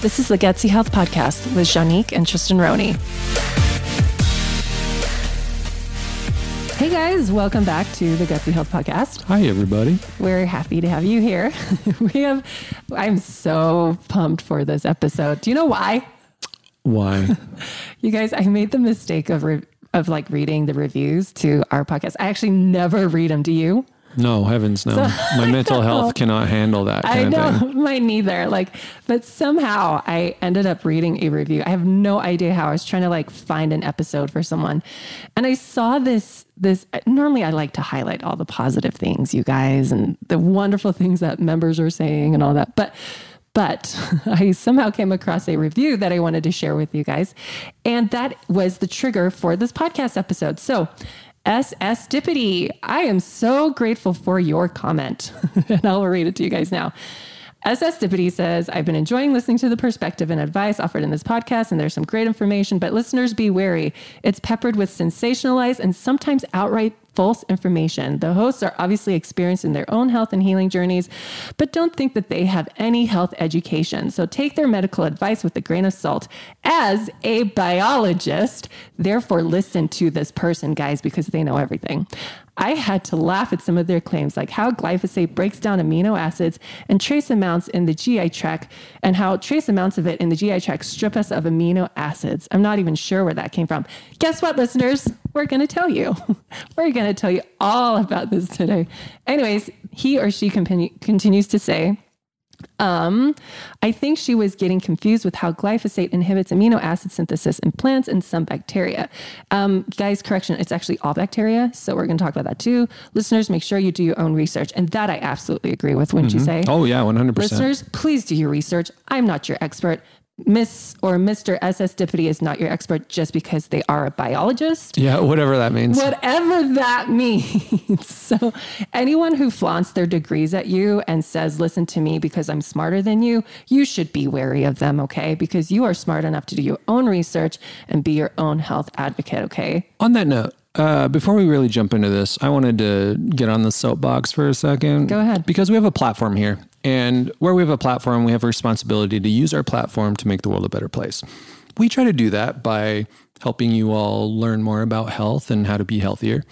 This is the Gutsy Health Podcast with Janique and Tristan Roney. Hey guys, welcome back to the Gutsy Health Podcast. Hi, everybody. We're happy to have you here. we have, I'm so pumped for this episode. Do you know why? Why? You guys, I made the mistake of re- of like reading the reviews to our podcast. I actually never read them. Do you? No, heavens no. My mental health cannot handle that I know, mine neither. Like, but somehow I ended up reading a review. I have no idea how. I was trying to like find an episode for someone, and I saw this. This normally I like to highlight all the positive things, you guys, and the wonderful things that members are saying and all that. But but I somehow came across a review that I wanted to share with you guys, and that was the trigger for this podcast episode. So. SS Dippity, I am so grateful for your comment. and I'll read it to you guys now. SS Dippity says, I've been enjoying listening to the perspective and advice offered in this podcast, and there's some great information, but listeners be wary. It's peppered with sensationalized and sometimes outright false information. The hosts are obviously experienced in their own health and healing journeys, but don't think that they have any health education. So take their medical advice with a grain of salt. As a biologist, therefore listen to this person, guys, because they know everything. I had to laugh at some of their claims, like how glyphosate breaks down amino acids and trace amounts in the GI tract, and how trace amounts of it in the GI tract strip us of amino acids. I'm not even sure where that came from. Guess what, listeners? We're going to tell you. We're going to tell you all about this today. Anyways, he or she continue, continues to say, um, I think she was getting confused with how glyphosate inhibits amino acid synthesis in plants and some bacteria. Um, guys, correction, it's actually all bacteria. So we're going to talk about that too. Listeners, make sure you do your own research. And that I absolutely agree with, wouldn't you say? Oh, yeah, 100%. Listeners, please do your research. I'm not your expert. Miss or Mr. SS Dippity is not your expert just because they are a biologist Yeah, whatever that means. whatever that means. so, anyone who flaunts their degrees at you and says, Listen to me because I'm smarter than you, you should be wary of them, okay? Because you are smart enough to do your own research and be your own health advocate, okay? On that note, uh, before we really jump into this, I wanted to get on the soapbox for a second. Go ahead. Because we have a platform here. And where we have a platform, we have a responsibility to use our platform to make the world a better place. We try to do that by helping you all learn more about health and how to be healthier.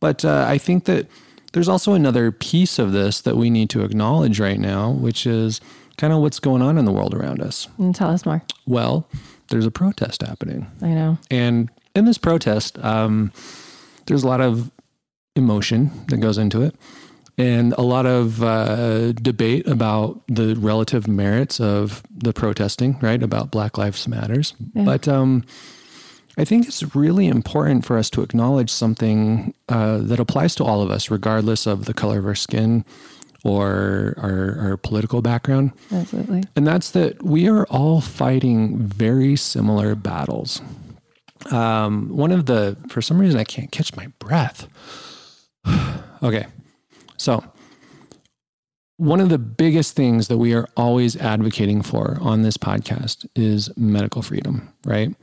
But uh, I think that there's also another piece of this that we need to acknowledge right now, which is kind of what's going on in the world around us. And tell us more. Well, there's a protest happening. I know. And in this protest, um, there's a lot of emotion that goes into it and a lot of uh, debate about the relative merits of the protesting, right? About Black Lives Matters. But um, I think it's really important for us to acknowledge something uh, that applies to all of us, regardless of the color of our skin or our, our political background. Absolutely. And that's that we are all fighting very similar battles. Um, one of the, for some reason, I can't catch my breath. okay. So, one of the biggest things that we are always advocating for on this podcast is medical freedom, right?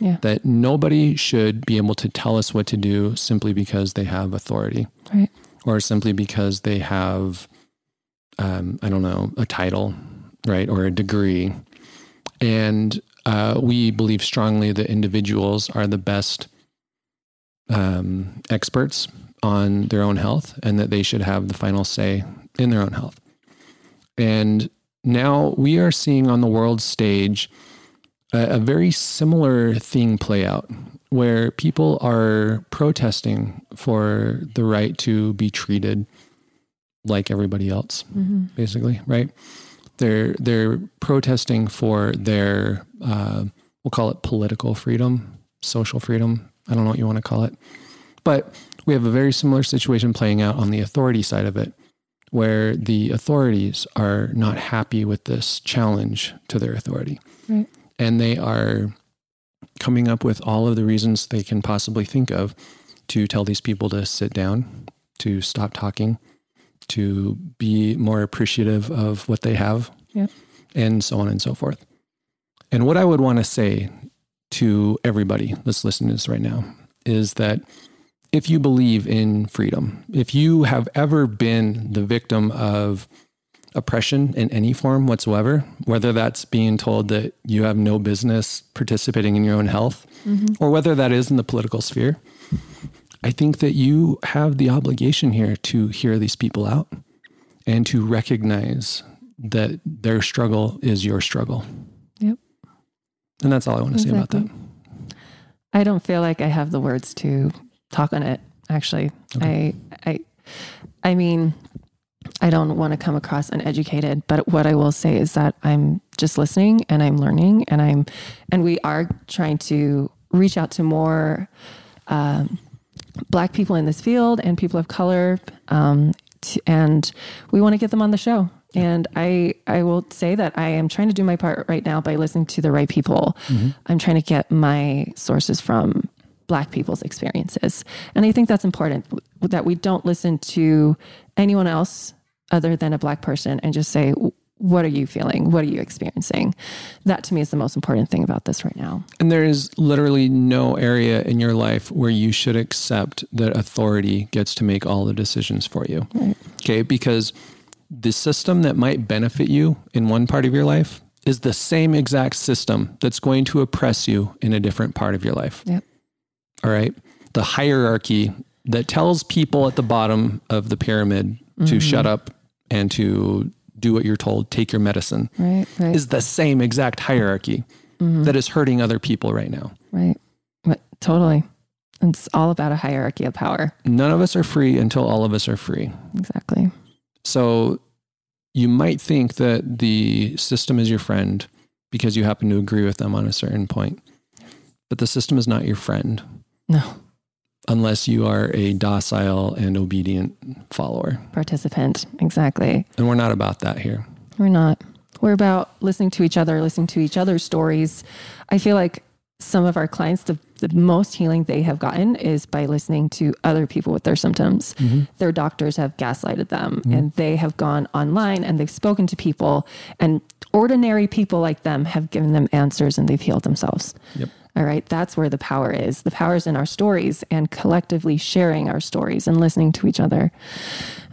Yeah. That nobody should be able to tell us what to do simply because they have authority Right. or simply because they have, um, I don't know, a title, right, or a degree. And uh, we believe strongly that individuals are the best um, experts on their own health and that they should have the final say in their own health. And now we are seeing on the world stage a, a very similar thing play out where people are protesting for the right to be treated like everybody else, basically, right? They're they're protesting for their uh, we'll call it political freedom, social freedom. I don't know what you want to call it, but we have a very similar situation playing out on the authority side of it, where the authorities are not happy with this challenge to their authority, Right. and they are coming up with all of the reasons they can possibly think of to tell these people to sit down, to stop talking, to be more appreciative of what they have, Yep. and so on and so forth. And what I would want to say to everybody that's listening to this right now is that if you believe in freedom, if you have ever been the victim of oppression in any form whatsoever, whether that's being told that you have no business participating in your own health, mm-hmm. or whether that is in the political sphere, I think that you have the obligation here to hear these people out and to recognize that their struggle is your struggle. Yep. And that's all I want to say about that. I don't feel like I have the words to talk on it. Actually, I, I, I mean, I don't want to come across uneducated, but what I will say is that I'm just listening and I'm learning and I'm, and we are trying to reach out to more um, Black people in this field and people of color, um, t- and we want to get them on the show. And I, I will say that I am trying to do my part right now by listening to the right people. I'm trying to get my sources from Black people's experiences, and I think that's important that we don't listen to anyone else other than a Black person and just say, "What are you feeling? What are you experiencing?" That to me is the most important thing about this right now. And there is literally no area in your life where you should accept that authority gets to make all the decisions for you. Okay. Because the system that might benefit you in one part of your life is the same exact system that's going to oppress you in a different part of your life. Yep. All right. The hierarchy that tells people at the bottom of the pyramid to mm-hmm. shut up and to do what you're told, take your medicine, Right. Right. is the same exact hierarchy mm-hmm. that is hurting other people right now. right. But totally. It's all about a hierarchy of power. None of us are free until all of us are free. Exactly. So you might think that the system is your friend because you happen to agree with them on a certain point. But the system is not your friend No. unless you are a docile and obedient follower. Participant. Exactly. And we're not about that here. We're not. We're about listening to each other, listening to each other's stories. I feel like some of our clients, the, the most healing they have gotten is by listening to other people with their symptoms. Mm-hmm. Their doctors have gaslighted them mm-hmm. and they have gone online and they've spoken to people, and ordinary people like them have given them answers and they've healed themselves. Yep. All right. That's where the power is. The power is in our stories and collectively sharing our stories and listening to each other.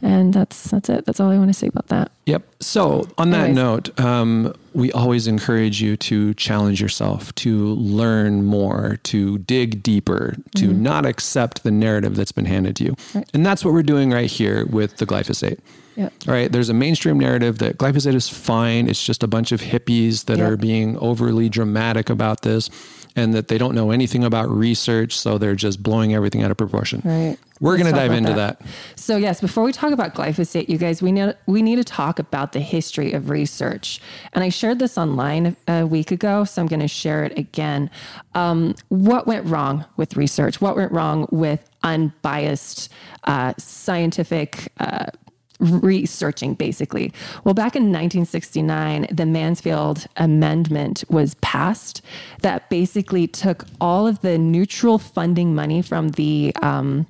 And that's that's it. That's all I want to say about that. Yep. So, on that Anyways. note, um, we always encourage you to challenge yourself, to learn more, to dig deeper, to not accept the narrative that's been handed to you. Right. And that's what we're doing right here with the glyphosate. Yep. All right. There's a mainstream narrative that glyphosate is fine. It's just a bunch of hippies that Yep. are being overly dramatic about this and that they don't know anything about research. So they're just blowing everything out of proportion. Right. We're going to dive into that. So yes, before we talk about glyphosate, you guys, we need we need to talk about the history of research. And I shared this online a week ago, so I'm going to share it again. Um, what went wrong with research? What went wrong with unbiased uh, scientific? Uh, researching basically. Well, back in 1969, the Mansfield Amendment was passed that basically took all of the neutral funding money from the um,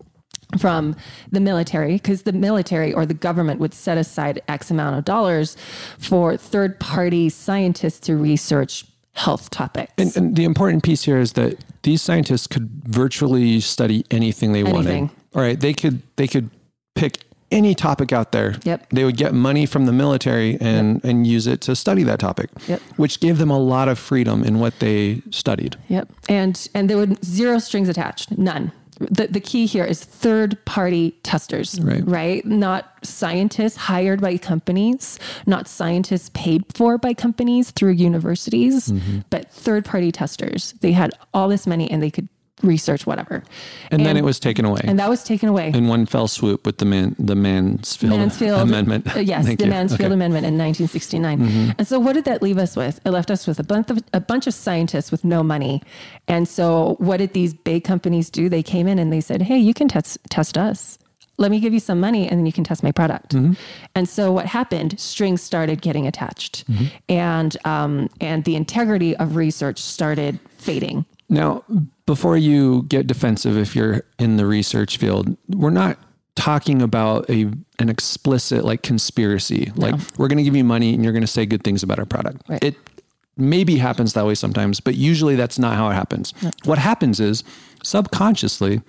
from the military because the military or the government would set aside X amount of dollars for third party scientists to research health topics. And, and the important piece here is that these scientists could virtually study anything they Anything. wanted. All right, they could they could pick any topic out there. Yep. They would get money from the military and and use it to study that topic. Yep. Which gave them a lot of freedom in what they studied. Yep. And and there were zero strings attached. None. The, the key here is third party testers, Right. right? Not scientists hired by companies, not scientists paid for by companies through universities, mm-hmm. but third party testers. They had all this money and they could research whatever. And, then it was taken away and that was taken away. in one fell swoop with the man the Mansfield, Mansfield Amendment. Uh, yes, Thank the you. Mansfield Okay. Mm-hmm. Amendment in 1969. And so, what did that leave us with? It left us with a bunch of a bunch of scientists with no money. And so, what did these big companies do? They came in and they said, "Hey, you can test test us." Let me give you some money and then you can test my product. Mm-hmm. And so what happened? Strings started getting attached, Mm-hmm. and um, and the integrity of research started fading. Now, before you get defensive, if you're in the research field, we're not talking about a an explicit like conspiracy. Like we're going to give you money and you're going to say good things about our product. Right. It maybe happens that way sometimes, but usually that's not how it happens. What happens is subconsciously,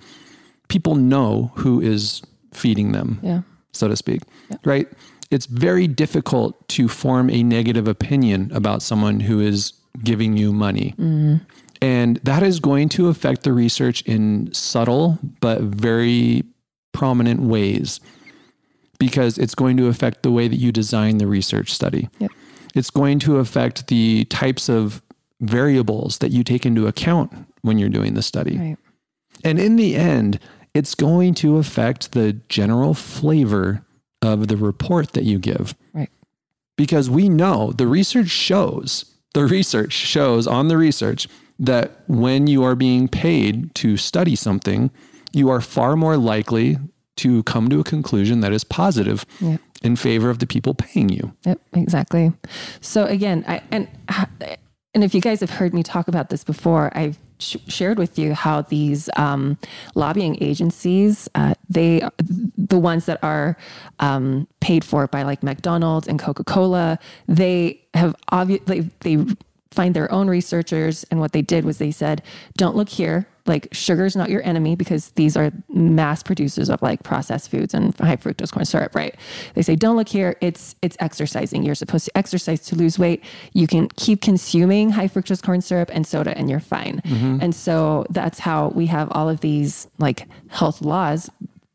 people know who is feeding them Yeah. so to speak, right? it's very difficult to form a negative opinion about someone who is giving you money. Mm-hmm. And that is going to affect the research in subtle but very prominent ways because it's going to affect the way that you design the research study. Yep. It's going to affect the types of variables that you take into account when you're doing the study. Right. And in the end, it's going to affect the general flavor of the report that you give. Right. Because we know the research shows, the research shows on the research that when you are being paid to study something, you are far more likely to come to a conclusion that is positive Yeah. in favor of the people paying you. Yep, exactly. So again, I and and if you guys have heard me talk about this before, I've sh- shared with you how these um, lobbying agencies, uh, they the ones that are um, paid for by like McDonald's and Coca Cola, they have obviously they find their own researchers, and what they did was they said, "Don't look here." Like sugar is not your enemy because these are mass producers of like processed foods and high fructose corn syrup, right? They say don't look here. It's it's exercising. You're supposed to exercise to lose weight. You can keep consuming high fructose corn syrup and soda, and you're fine. Mm-hmm. And so that's how we have all of these like health laws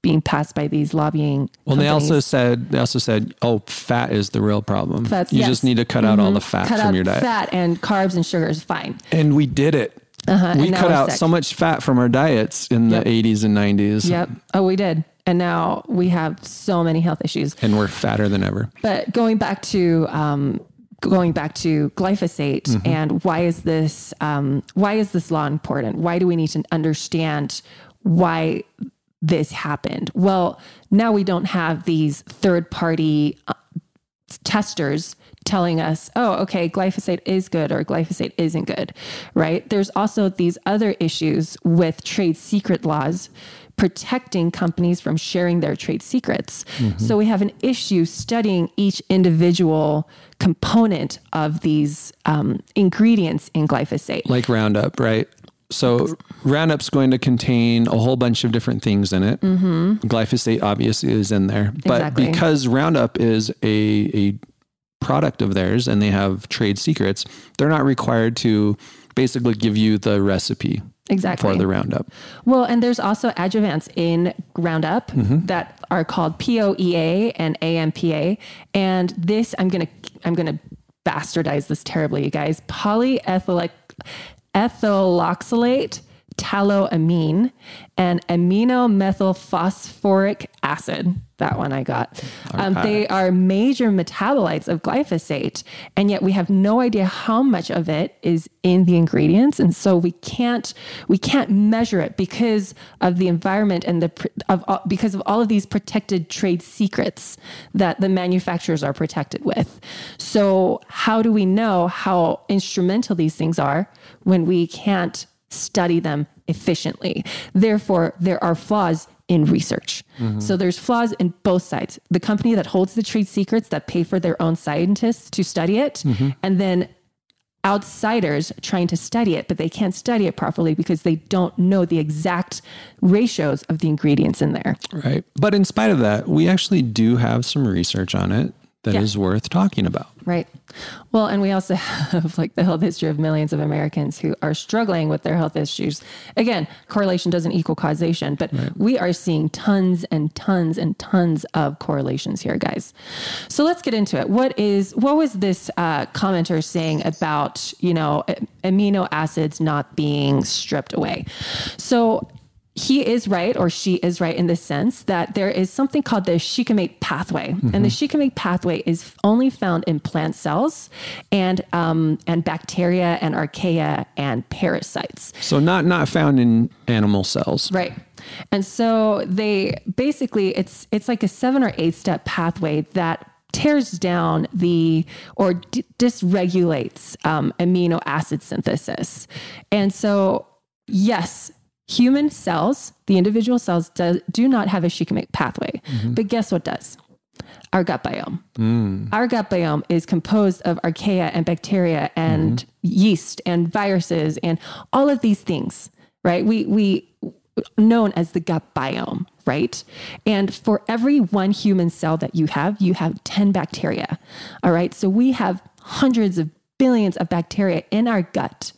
being passed by these lobbying. Well, they also said they also said, "Oh, fat is the real problem. Fats, you yes. just need to cut out all the fat cut from your diet." fat and carbs and sugar is fine. And we did it. Uh-huh, we cut out sick. so much fat from our diets in Yep. the 80s and 90s. Yep. Oh, we did. And now we have so many health issues. And we're fatter than ever. But going back to um, going back to glyphosate Mm-hmm. and why is this um, why is this law important? Why do we need to understand why this happened? Well, now we don't have these third party uh, testers telling us, oh, okay, glyphosate is good or glyphosate isn't good, right? There's also these other issues with trade secret laws protecting companies from sharing their trade secrets. So we have an issue studying each individual component of these um, ingredients in glyphosate. Like Roundup, right? So Roundup's going to contain a whole bunch of different things in it. Glyphosate obviously is in there, but Mm-hmm. Exactly. because Roundup is a a product of theirs and they have trade secrets, they're not required to basically give you the recipe Exactly. for the Roundup. Well, and there's also adjuvants in Roundup that are called POEA and AMPA. And this, I'm gonna, I'm gonna bastardize this terribly, you guys. Polyethylic ethyloxylate taloamine and aminomethylphosphoric acid. That one I got. Um, they are major metabolites of glyphosate, and yet we have no idea how much of it is in the ingredients, and so we can't we can't measure it because of the environment and the of all, because of all of these protected trade secrets that the manufacturers are protected with. So how do we know how instrumental these things are when we can't study them efficiently. Therefore, there are flaws in research. Mm-hmm. So there's flaws in both sides. The company that holds the trade secrets that pay for their own scientists to study it, mm-hmm. and then outsiders trying to study it, but they can't study it properly because they don't know the exact ratios of the ingredients in there. Right. But in spite of that, we actually do have some research on it that is Yeah. worth talking about. Right. Well, and we also have like the health history of millions of Americans who are struggling with their health issues. Again, correlation doesn't equal causation, but we are seeing tons and tons and tons of correlations here, guys. So let's get into it. What is what was this uh, commenter saying about you know amino acids not being stripped away? So he is right or she is right in the sense that there is something called the shikimate pathway. And the shikimate pathway is only found in plant cells and um, and bacteria and archaea and parasites. So not not found in animal cells. right. And so they basically it's it's like a seven or eight step pathway that tears down the or d- dysregulates um, amino acid synthesis. And so yes human cells the individual cells do, do not have a shikimate pathway mm-hmm. but guess what does our gut biome mm. our gut biome is composed of archaea and bacteria and mm-hmm. yeast and viruses and all of these things right we we known as the gut biome, right? And for every one human cell that you have, you have 10 bacteria. All right. So we have hundreds of billions of bacteria in our gut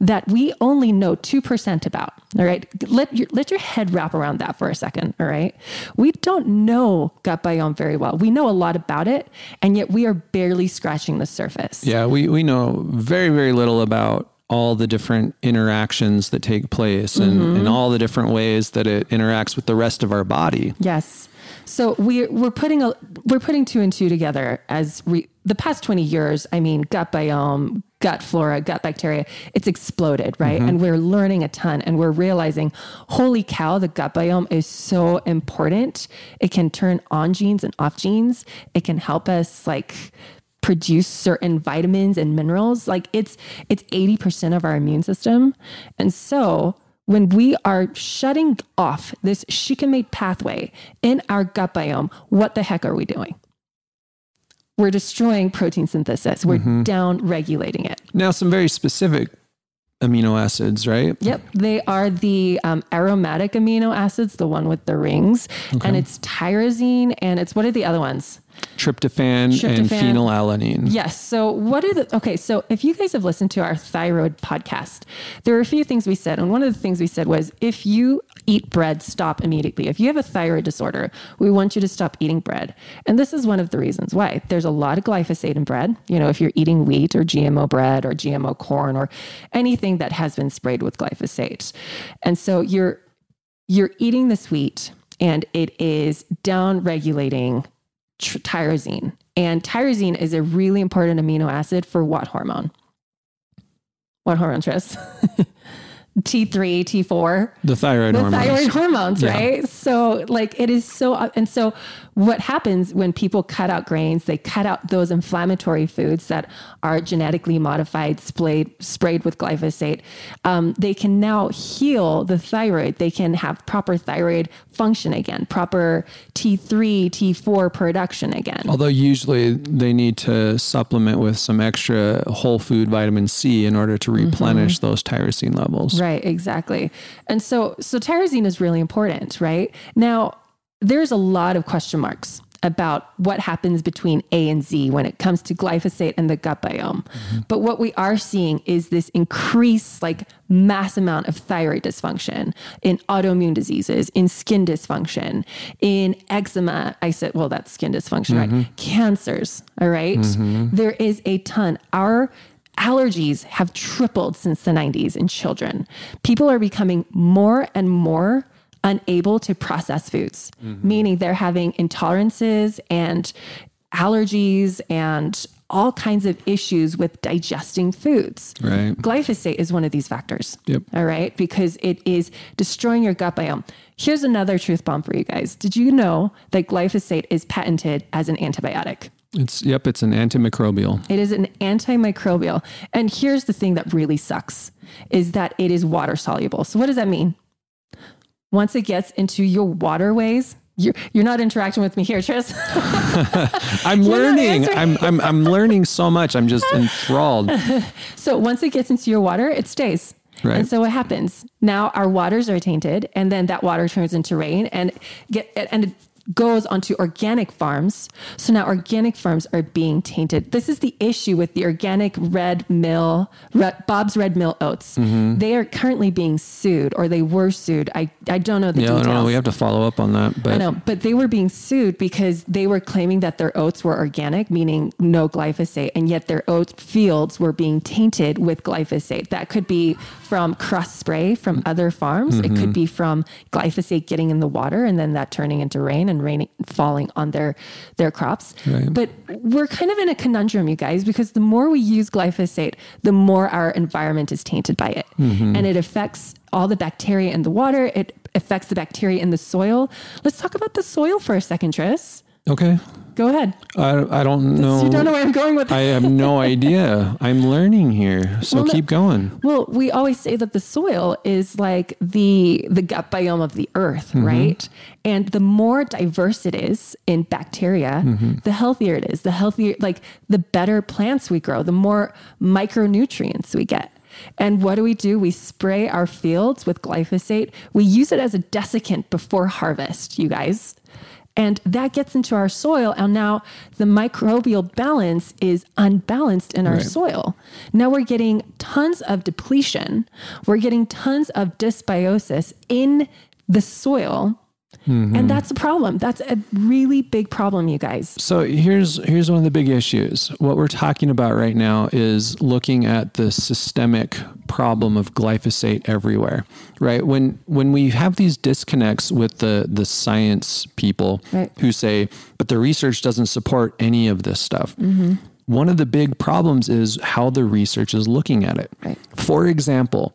that we only know 2% about. All right. Let your, let your head wrap around that for a second. All right. We don't know gut biome very well. We know a lot about it, and yet we are barely scratching the surface. Yeah. We, we know very, very little about all the different interactions that take place and, mm-hmm. and all the different ways that it interacts with the rest of our body. Yes. So we we're putting a we're putting two and two together as we the past 20 years, I mean gut biome, gut flora, gut bacteria, it's exploded, right? Mm-hmm. And we're learning a ton and we're realizing, holy cow, the gut biome is so important. It can turn on genes and off genes. It can help us like produce certain vitamins and minerals like it's it's 80% of our immune system and so when we are shutting off this shikimate pathway in our gut biome what the heck are we doing we're destroying protein synthesis we're mm-hmm. down regulating it now some very specific amino acids, right? Yep. They are the um, aromatic amino acids, the one with the rings. Okay. And it's tyrosine and it's what are the other ones? Tryptophan, Tryptophan, and phenylalanine. Yes. So, what are the okay? So, if you guys have listened to our thyroid podcast, there are a few things we said. And one of the things we said was if you eat bread, stop immediately. If you have a thyroid disorder, we want you to stop eating bread. And this is one of the reasons why. There's a lot of glyphosate in bread. You know, if you're eating wheat or GMO bread or GMO corn or anything that has been sprayed with glyphosate. And so, you're you're eating this wheat and it is down regulating tyrosine. And tyrosine is a really important amino acid for what hormone? What hormone, Tris? T3, T4. The thyroid the hormones. thyroid hormones, yeah. right? So, like, it is so, and so what happens when people cut out grains, they cut out those inflammatory foods that are genetically modified, sprayed, sprayed with glyphosate. Um, they can now heal the thyroid. They can have proper thyroid function again, proper T3, T4 production again. Although usually they need to supplement with some extra whole food vitamin C in order to replenish mm-hmm. those tyrosine levels. Right, exactly. And so, so tyrosine is really important, right? Now, there's a lot of question marks about what happens between A and Z when it comes to glyphosate and the gut biome. Mm-hmm. But what we are seeing is this increased, like mass amount of thyroid dysfunction in autoimmune diseases, in skin dysfunction, in eczema. I said, well, that's skin dysfunction, mm-hmm. right? Cancers. All right? mm-hmm. There is a ton. Our allergies have tripled since the 90s in children. People are becoming more and more unable to process foods, mm-hmm. meaning they're having intolerances and allergies and all kinds of issues with digesting foods. Right. Glyphosate is one of these factors. Yep. All right. Because it is destroying your gut biome. Here's another truth bomb for you guys. Did you know that glyphosate is patented as an antibiotic? It's yep, it's an antimicrobial. It is an antimicrobial. And here's the thing that really sucks is that it is water soluble. So what does that mean? Once it gets into your waterways, you're, you're not interacting with me here, Tris. I'm learning. I'm, I'm, I'm learning so much. I'm just enthralled. so once it gets into your water, it stays. Right. And so what happens? Now our waters are tainted, and then that water turns into rain, and get and goes onto organic farms. So now organic farms are being tainted. This is the issue with the organic red mill, red, Bob's Red Mill oats. Mm-hmm. They are currently being sued, or they were sued. I, I don't know the yeah, details. No, we have to follow up on that. But I know, but they were being sued because they were claiming that their oats were organic, meaning no glyphosate, and yet their oat fields were being tainted with glyphosate. That could be from cross spray from other farms. Mm-hmm. It could mm-hmm. be from glyphosate getting in the water and then that turning into rain and raining falling on their their crops. Right. But we're kind of in a conundrum, you guys, because the more we use glyphosate, the more our environment is tainted by it. Mm-hmm. And it affects all the bacteria in the water. It affects the bacteria in the soil. Let's talk about the soil for a second, Tris. Okay. Go ahead. I, I don't know. You don't know where I'm going with I have no idea. I'm learning here. So well, keep going. Well, we always say that the soil is like the the gut biome of the earth, mm-hmm. right? And the more diverse it is in bacteria, mm-hmm. the healthier it is. The healthier like the better plants we grow, the more micronutrients we get. And what do we do? We spray our fields with glyphosate. We use it as a desiccant before harvest, you guys. And that gets into our soil. And now the microbial balance is unbalanced in our Right. soil. Now we're getting tons of depletion. We're getting tons of dysbiosis in the soil. Mm-hmm. And that's a problem. That's a really big problem, you guys. So here's here's one of the big issues. What we're talking about right now is looking at the systemic problem of glyphosate everywhere. Right? When when we have these disconnects with the the science people Right. who say, but the research doesn't support any of this stuff. Mm-hmm. One of the big problems is how the research is looking at it. Right. For example,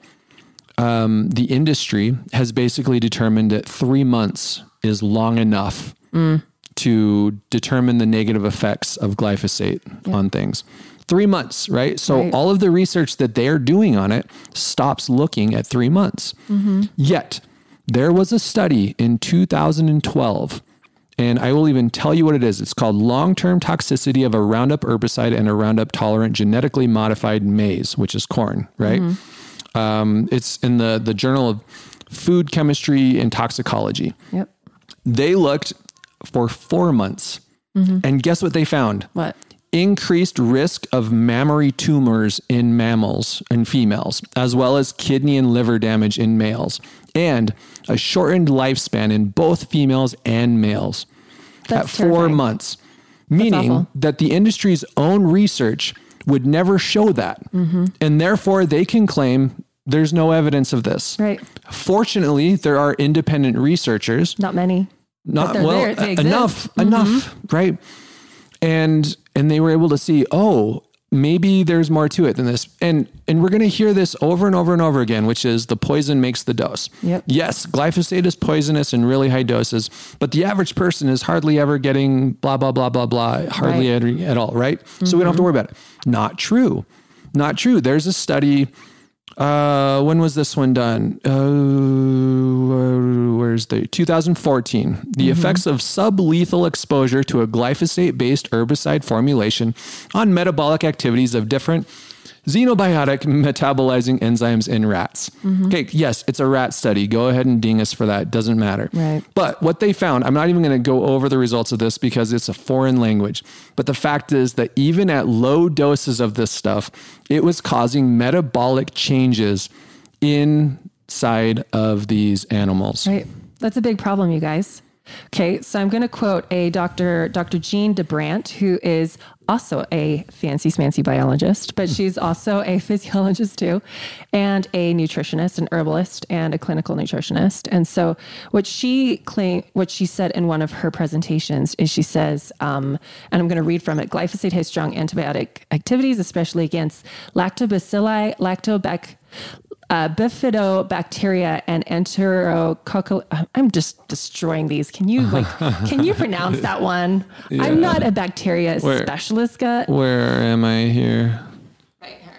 um, the industry has basically determined that three months is long enough to determine the negative effects of glyphosate on things. Three months, right? So Right. all of the research that they are doing on it stops looking at three months. Yet there was a study in 2012 and I will even tell you what it is. It's called long term toxicity of a Roundup herbicide and a Roundup tolerant genetically modified maize, which is corn, right? Um, it's in the, the Journal of Food Chemistry and Toxicology. Yep. They looked for four months. And guess what they found? What? Increased risk of mammary tumors in mammals and females, as well as kidney and liver damage in males, and a shortened lifespan in both females and males That's at four months, meaning that the industry's own research would never show that. Mm-hmm. And therefore, they can claim there's no evidence of this. Right. Fortunately, there are independent researchers, Not many. not well uh, enough. Mm-hmm. enough, right? And and they were able to see, oh, maybe there's more to it than this. And and we're going to hear this over and over and over again, which is the poison makes the dose. Yep. Yes, glyphosate is poisonous in really high doses, but the average person is hardly ever getting blah blah blah blah blah, hardly Right. any at all, right? So we don't have to mm-hmm. worry about it. Not true. Not true. There's a study uh, when was this one done? Uh, where's the 2014? The effects of sublethal exposure to a glyphosate-based herbicide formulation on metabolic activities of different xenobiotic metabolizing enzymes in rats. Mm-hmm. Okay, yes, it's a rat study. Go ahead and ding us for that. Doesn't matter. Right. But what they found, I'm not even going to go over the results of this because it's a foreign language. But the fact is that even at low doses of this stuff, it was causing metabolic changes inside of these animals. Right. That's a big problem, you guys. Okay, so I'm going to quote a Dr. Dr. Jean DeBrant, who is also a fancy smancy biologist, but she's also a physiologist too, and a nutritionist, an herbalist, and a clinical nutritionist. And so, what she claim, what she said in one of her presentations is, she says, um, and I'm going to read from it: glyphosate has strong antibiotic activities, especially against lactobacilli, lactobac uh, bifidobacteria and enterococcal. I'm just destroying these. Can you like? can you pronounce that one? I'm not a bacteria Where- specialist. Gut. Where am I here? Right here.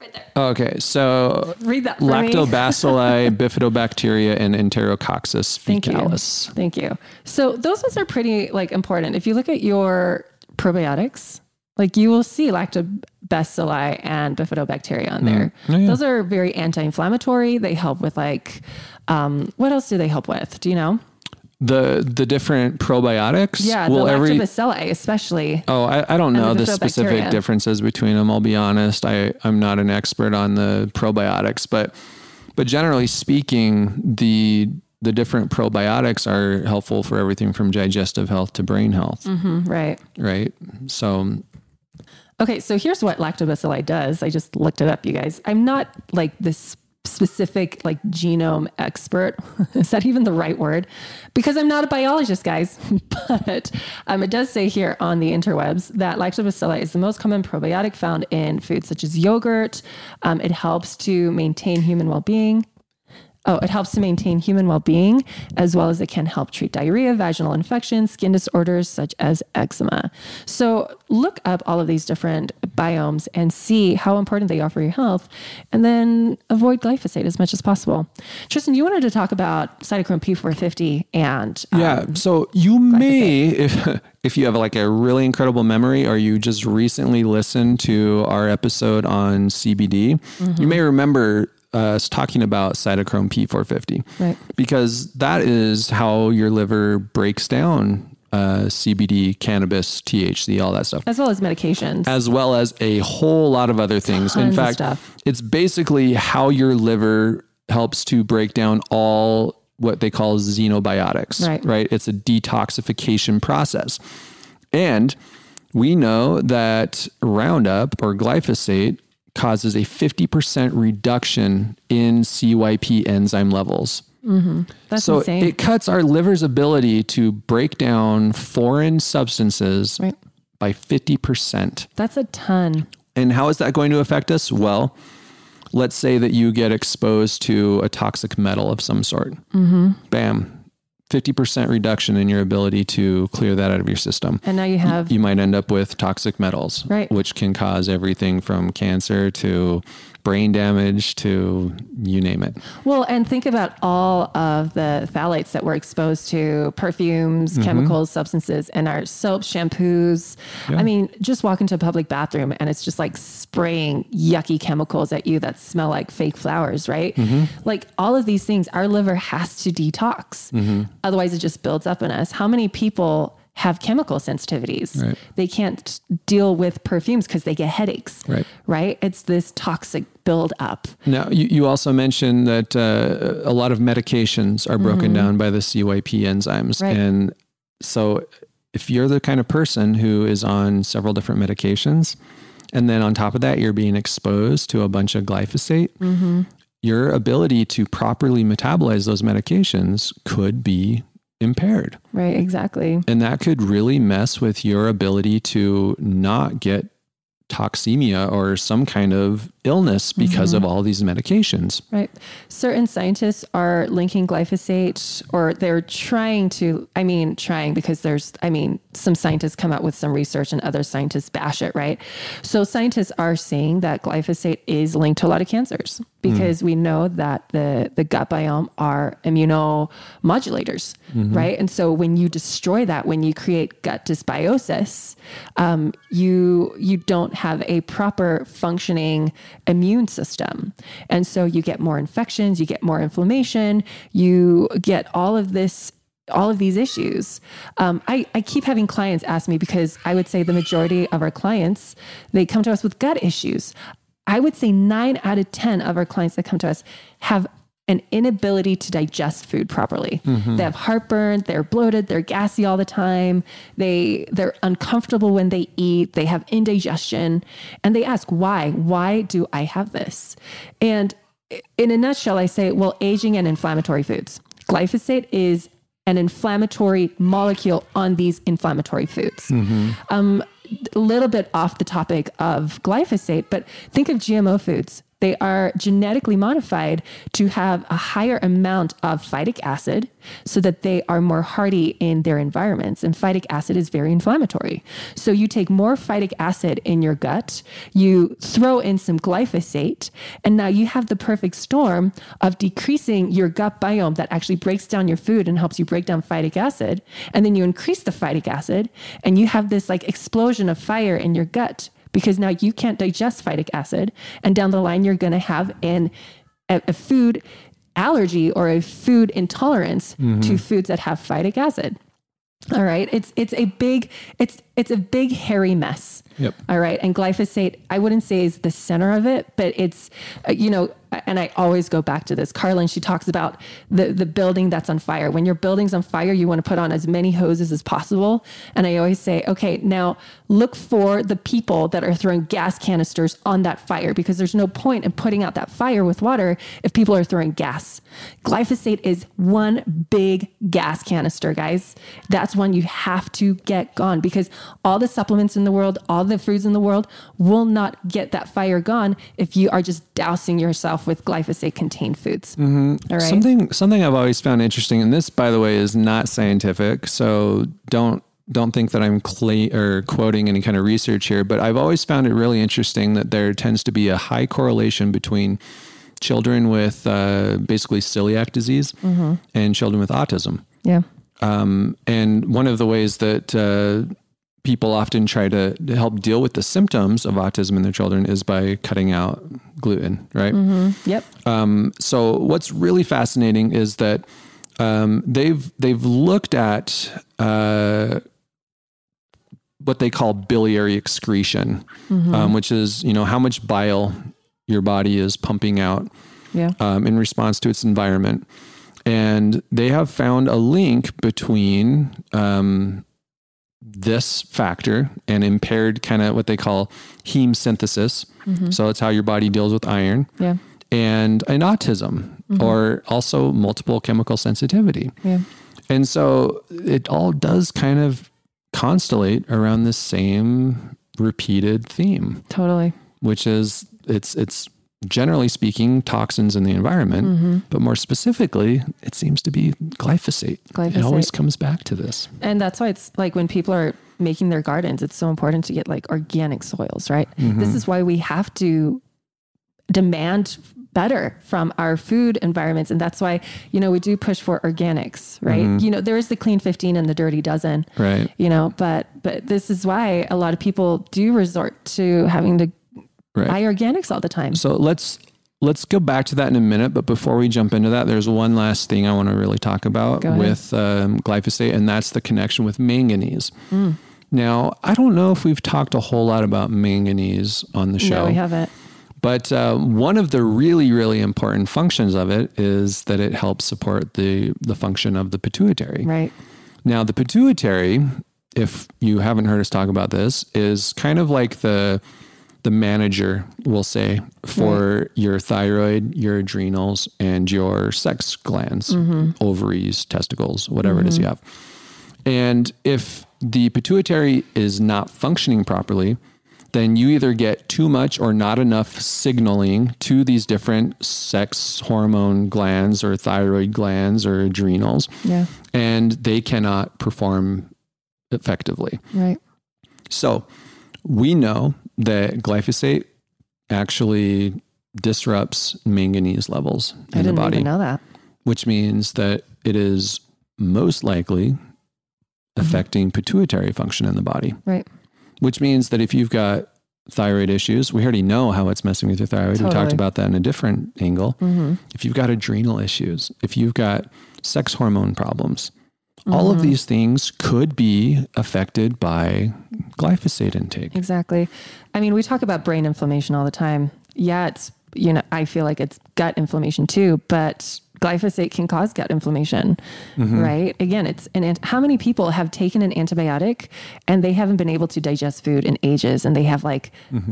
Right there. Okay, so Read that for me. lactobacilli, bifidobacteria, and enterococcus Thank you. Thank you. So those ones are pretty like important. If you look at your probiotics, like you will see lactobacilli and bifidobacteria on there. Oh, yeah. Those are very anti-inflammatory. They help with like, um, what else do they help with? Do you know? The the different probiotics. Yeah, will the every lactobacilli especially. Oh, I, I don't know the the specific differences between them. I'll be honest. I, I'm not an expert on the probiotics, but but generally speaking, the the different probiotics are helpful for everything from digestive health to brain health, Mm, Right. right? So Okay, so here's what lactobacilli does. I just looked it up, you guys. I'm not like this specific like genome expert. Is that even the right word? Because I'm not a biologist, guys. but um, it does say here on the interwebs that lactobacilli is the most common probiotic found in foods such as yogurt. Um, it helps to maintain human well-being. Oh, it helps to maintain human well being, as well as it can help treat diarrhea, vaginal infections, skin disorders such as eczema. So, look up all of these different biomes and see how important they are for your health, and then avoid glyphosate as much as possible. Tristan, you wanted to talk about cytochrome P450 and. um, Yeah. So you may, if if you have like a really incredible memory, or you just recently listened to our episode on CBD, you may remember us talking about cytochrome P450, Right. Because that is how your liver breaks down uh, CBD, cannabis, THC, all that stuff As well as medications. as well as a whole lot of other things. In Tons of fact, it's basically how your liver helps to break down all what they call xenobiotics, Right. right? It's a detoxification process. And we know that Roundup or glyphosate causes a 50% reduction in CYP enzyme levels. That's So insane. it cuts our liver's ability to break down foreign substances Right. by 50%. That's a ton. And how is that going to affect us? Well, let's say that you get exposed to a toxic metal of some sort. Mm-hmm. Bam. 50% reduction in your ability to clear that out of your system. And now you have You might end up with toxic metals, Right. which can cause everything from cancer to brain damage to you name it. Well, and think about all of the phthalates that we're exposed to perfumes, Mm-hmm. chemicals, substances, and our soaps, shampoos. I mean, just walk into a public bathroom and it's just like spraying yucky chemicals at you that smell like fake flowers, right? Mm-hmm. Like all of these things, our liver has to detox. Mm-hmm. Otherwise, it just builds up in us. How many people? Have chemical sensitivities. Right. They can't deal with perfumes because they get headaches. Right. Right. It's this toxic buildup. Now, you, you also mentioned that uh, a lot of medications are broken down by the CYP enzymes. Right. And so, if you're the kind of person who is on several different medications, and then on top of that, you're being exposed to a bunch of glyphosate, your ability to properly metabolize those medications could be impaired. Right. Exactly. And that could really mess with your ability to not get toxemia or some kind of illness because of mm-hmm. all these medications. Right. Certain scientists are linking glyphosate, or they're trying to, I mean, trying because there's, I mean, some scientists come out with some research and other scientists bash it, right? So scientists are saying that glyphosate is linked to a lot of cancers mm. because we know that the, the gut biome are immunomodulators, mm-hmm. right? And so when you destroy that, when you create gut dysbiosis, um, you you don't have a proper functioning immune system, and so you get more infections, you get more inflammation, you get all of this. All of these issues. Um, I, I keep having clients ask me because I would say the majority of our clients, they come to us with gut issues. I would say nine out of 10 of our clients that come to us have an inability to digest food properly. They have heartburn, they're bloated, they're gassy all the time. They they're uncomfortable when they eat, they have indigestion, and they ask why? Why do I have this? And in a nutshell, I say, well, aging and inflammatory foods. Glyphosate is an inflammatory molecule on these inflammatory foods. Um, a little bit off the topic of glyphosate, but think of GMO foods. They are genetically modified to have a higher amount of phytic acid so that they are more hardy in their environments. And phytic acid is very inflammatory. So you take more phytic acid in your gut, you throw in some glyphosate, and now you have the perfect storm of decreasing your gut biome that actually breaks down your food and helps you break down phytic acid. And then you increase the phytic acid, and you have this like explosion of fire in your gut because now you can't digest phytic acid. And down the line, you're going to have an, a, a food allergy or a food intolerance to foods that have phytic acid. All right. It's it's a big it's it's a big hairy mess. Yep. All right. And glyphosate, I wouldn't say is the center of it, but it's, uh, you know, and I always go back to this. Carlin, she talks about the, the building that's on fire. When your building's on fire, you want to put on as many hoses as possible. And I always say, okay, now look for the people that are throwing gas canisters on that fire because there's no point in putting out that fire with water if people are throwing gas. Glyphosate is one big gas canister, guys. That's one you have to get gone because all the supplements in the world, all the foods in the world will not get that fire gone if you are just dousing yourself off with glyphosate contained foods. Mm-hmm. Something something I've always found interesting, and this, by the way, is not scientific. So don't don't think that I'm cla or quoting any kind of research here. But I've always found it really interesting that there tends to be a high correlation between children with uh, basically celiac disease and children with autism. yeah. Um, and one of the ways that uh, people often try to help deal with the symptoms of autism in their children is by cutting out gluten, right? Yep. Um, so what's really fascinating is that um, they've they've looked at uh, what they call biliary excretion, um, which is you know how much bile your body is pumping out Yeah. um, in response to its environment. And they have found a link between um, this factor and impaired kind of what they call heme synthesis. Mm-hmm. So it's how your body deals with iron Yeah. and an autism mm-hmm. or also multiple chemical sensitivity. Yeah. And so it all does kind of constellate around the same repeated theme Totally. which is it's it's generally speaking toxins in the environment, Mm-hmm. but more specifically, it seems to be glyphosate. It always comes back to this. And that's why it's like when people are making their gardens, it's so important to get like organic soils, right? This is why we have to demand better from our food environments. And that's why, you know, we do push for organics, right? You know, there is the clean 15 and the dirty dozen, Right. you know, but, but this is why a lot of people do resort to having to Right. buy organics all the time. So let's let's go back to that in a minute. But before we jump into that, there's one last thing I want to really talk about with um, glyphosate, and that's the connection with manganese. Hmm. Now, I don't know if we've talked a whole lot about manganese on the show. No, we haven't. But uh, one of the really, really important functions of it is that it helps support the the function of the pituitary. Right. Now, the pituitary, if you haven't heard us talk about this, is kind of like the the manager, we'll say, for your thyroid, your adrenals, and your sex glands, mm-hmm. ovaries, testicles, whatever it is you mm-hmm. have. And if the pituitary is not functioning properly, then you either get too much or not enough signaling to these different sex hormone glands or thyroid glands or adrenals, Yeah. and they cannot perform effectively. Right. So we know that glyphosate actually disrupts manganese levels I in the body, know that. which means that it is most likely affecting pituitary function in the body, Right. which means that if you've got thyroid issues, we already know how it's messing with your thyroid. We talked about that in a different angle. Mm-hmm. If you've got adrenal issues, if you've got sex hormone problems, all Mm-hmm. of these things could be affected by glyphosate intake. Exactly. I mean, we talk about brain inflammation all the time. Yeah, it's, you know, I feel like it's gut inflammation too, but glyphosate can cause gut inflammation, right? Again, it's an, ant- how many people have taken an antibiotic and they haven't been able to digest food in ages and they have like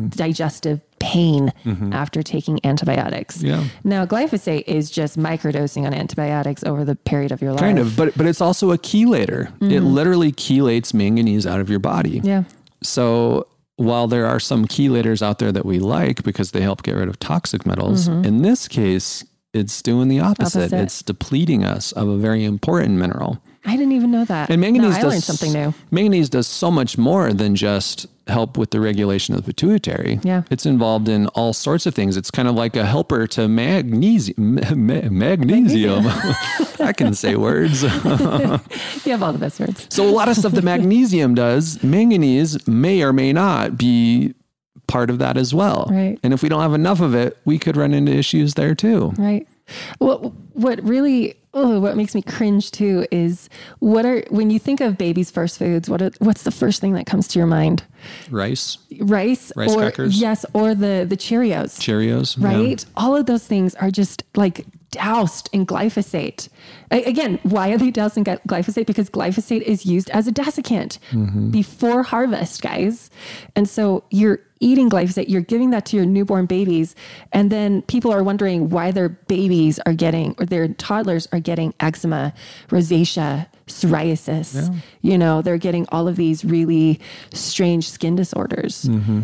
digestive pain after taking antibiotics. Yeah. Now, glyphosate is just microdosing on antibiotics over the period of your life. Kind of, but but it's also a chelator. It literally chelates manganese out of your body. Mm-hmm. Yeah. So while there are some chelators out there that we like because they help get rid of toxic metals, in this case, it's doing the opposite. Mm-hmm. Opposite. It's depleting us of a very important mineral. I didn't even know that. And manganese no, does something new. Manganese does so much more than just help with the regulation of the pituitary. Yeah. It's involved in all sorts of things. It's kind of like a helper to magnesium. Ma- ma- magnesium. I can say words. You have all the best words. So a lot of stuff that magnesium does, manganese may or may not be part of that as well. Right. And if we don't have enough of it, we could run into issues there too. Right. What what really oh, what makes me cringe too is what are when you think of babies' first foods, what are, what's the first thing that comes to your mind? Rice, Rice, Rice or crackers? yes, or the the Cheerios, Cheerios. yeah. right? All of those things are just like doused in glyphosate. Again, why are they doused in glyphosate? Because glyphosate is used as a desiccant Mm-hmm. before harvest, guys. And so you're eating glyphosate, you're giving that to your newborn babies. And then people are wondering why their babies are getting, or their toddlers are getting eczema, rosacea, psoriasis. You know, they're getting all of these really strange skin disorders. Mm-hmm.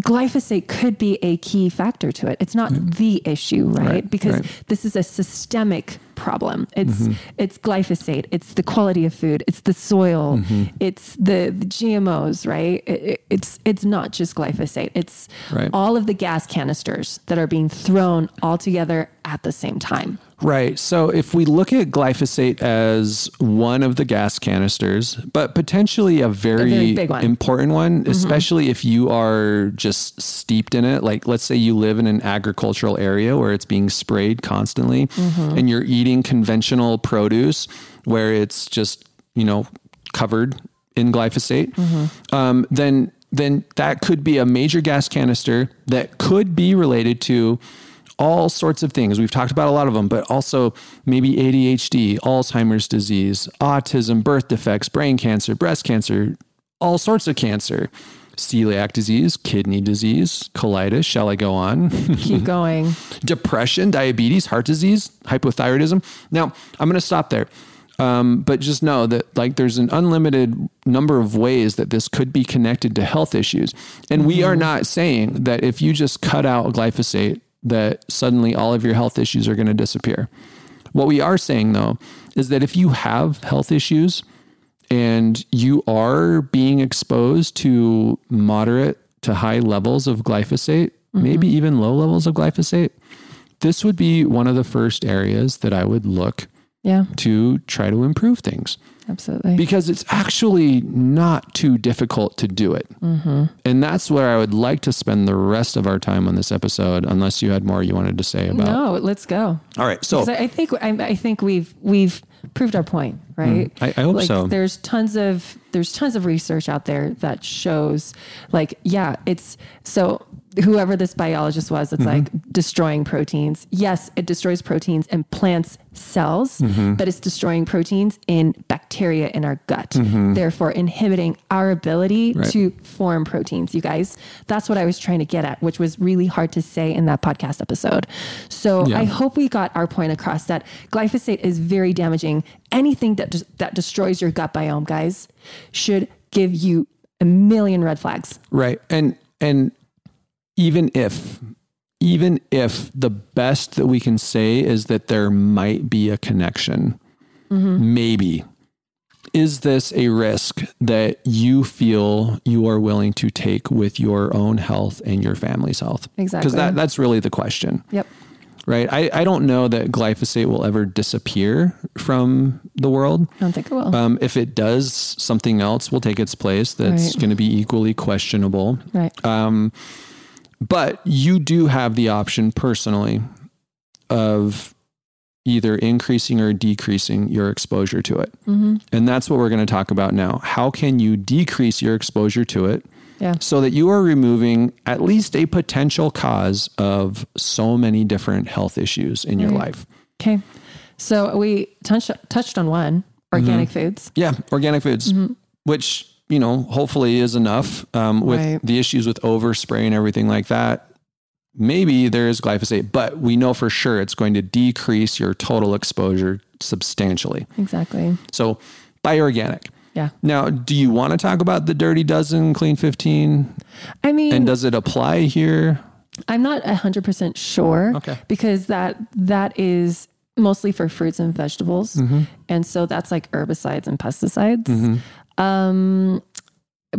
Glyphosate could be a key factor to it. It's not the issue, right? Right, because right. this is a systemic problem. It's Mm-hmm. it's glyphosate. It's the quality of food. It's the soil. Mm-hmm. It's the, the GMOs, right? It- it- it's it's not just glyphosate. It's Right. all of the gas canisters that are being thrown all together at the same time. Right. So if we look at glyphosate as one of the gas canisters, but potentially a very, very big one. important one, especially if you are just steeped in it. Like, let's say you live in an agricultural area where it's being sprayed constantly and you're eating conventional produce where it's just, you know, covered in glyphosate, um, then then that could be a major gas canister that could be related to all sorts of things. We've talked about a lot of them, but also maybe ADHD, Alzheimer's disease, autism, birth defects, brain cancer, breast cancer, all sorts of cancer, celiac disease, kidney disease, colitis. Shall I go on? Keep going. depression, diabetes, heart disease, hypothyroidism. Now, I'm going to stop there. Um, but just know that like there's an unlimited number of ways that this could be connected to health issues. And we are not saying that if you just cut out glyphosate, that suddenly all of your health issues are going to disappear. What we are saying though is that if you have health issues and you are being exposed to moderate to high levels of glyphosate, maybe mm-hmm. even low levels of glyphosate, this would be one of the first areas that I would look Yeah, to try to improve things absolutely. because it's actually not too difficult to do it. Mm-hmm. And that's where I would like to spend the rest of our time on this episode, unless you had more you wanted to say about. no, let's go. All right. So I I think I, I think we've we've proved our point, right? Mm, I- I hope like, so. There's tons of there's tons of research out there that shows, like, yeah, it's so whoever this biologist was, it's Mm-hmm. like destroying proteins. Yes, it destroys proteins in plants' cells, Mm-hmm. but it's destroying proteins in bacteria in our gut, therefore inhibiting our ability Mm-hmm. Right. to form proteins. You guys, that's what I was trying to get at, which was really hard to say in that podcast episode. So Yeah. I hope we got our point across that glyphosate is very damaging. Anything that des- that destroys your gut biome, guys, should give you a million red flags. Right. And and even if even if the best that we can say is that there might be a connection, maybe is this a risk that you feel you are willing to take with your own health and your family's health? Exactly. Because that, that's really the question, Yep. right? I, I don't know that glyphosate will ever disappear from the world. I don't think it will. Um, if it does, something else will take its place that's Right. going to be equally questionable. right. Um, but you do have the option personally of either increasing or decreasing your exposure to it. hmm And that's what we're going to talk about now. How can you decrease your exposure to it Yeah. so that you are removing at least a potential cause of so many different health issues in your life? Okay. So we touched touched on one organic Mm-hmm. foods. Yeah, organic foods, which you know hopefully is enough. Um, with Right. the issues with overspray and everything like that, maybe there is glyphosate, but we know for sure it's going to decrease your total exposure substantially. Exactly. So buy organic. Yeah. Now, do you want to talk about the Dirty Dozen Clean 15? I mean, And does it apply here? I'm not hundred percent sure. Okay. Because that that is mostly for fruits and vegetables, Mm-hmm. and so that's like herbicides and pesticides. Um,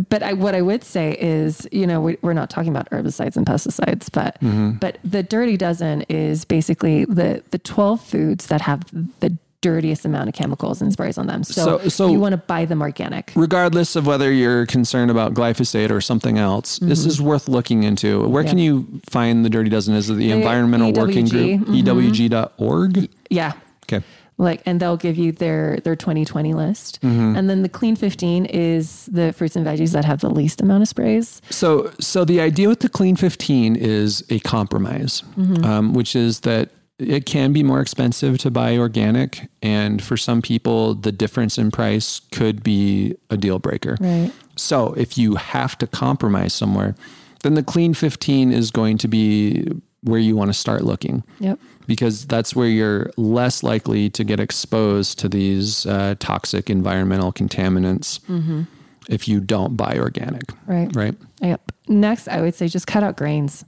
but I, what I would say is, you know, we, we're not talking about herbicides and pesticides, but Mm-hmm. but the dirty dozen is basically the the twelve foods that have the dirtiest amount of chemicals and sprays on them. So, So- so- you want to buy them organic. regardless of whether you're concerned about glyphosate or something else, this is worth looking into. Where can you find the Dirty Dozen? Is it the Environmental Working Group, EWG, EWG.org? Yeah. Okay. Like and they'll give you their their 2020 list Mm-hmm. and then the clean 15 is the fruits and veggies that have the least amount of sprays So, so the idea with the Clean 15 is a compromise, um, which is that it can be more expensive to buy organic. And for some people, the difference in price could be a deal breaker. right So if you have to compromise somewhere, then the clean 15 is going to be where you want to start looking yep because that's where you're less likely to get exposed to these uh, toxic environmental contaminants. if you don't buy organic, Right. right? Yep. Next, I would say just cut out grains.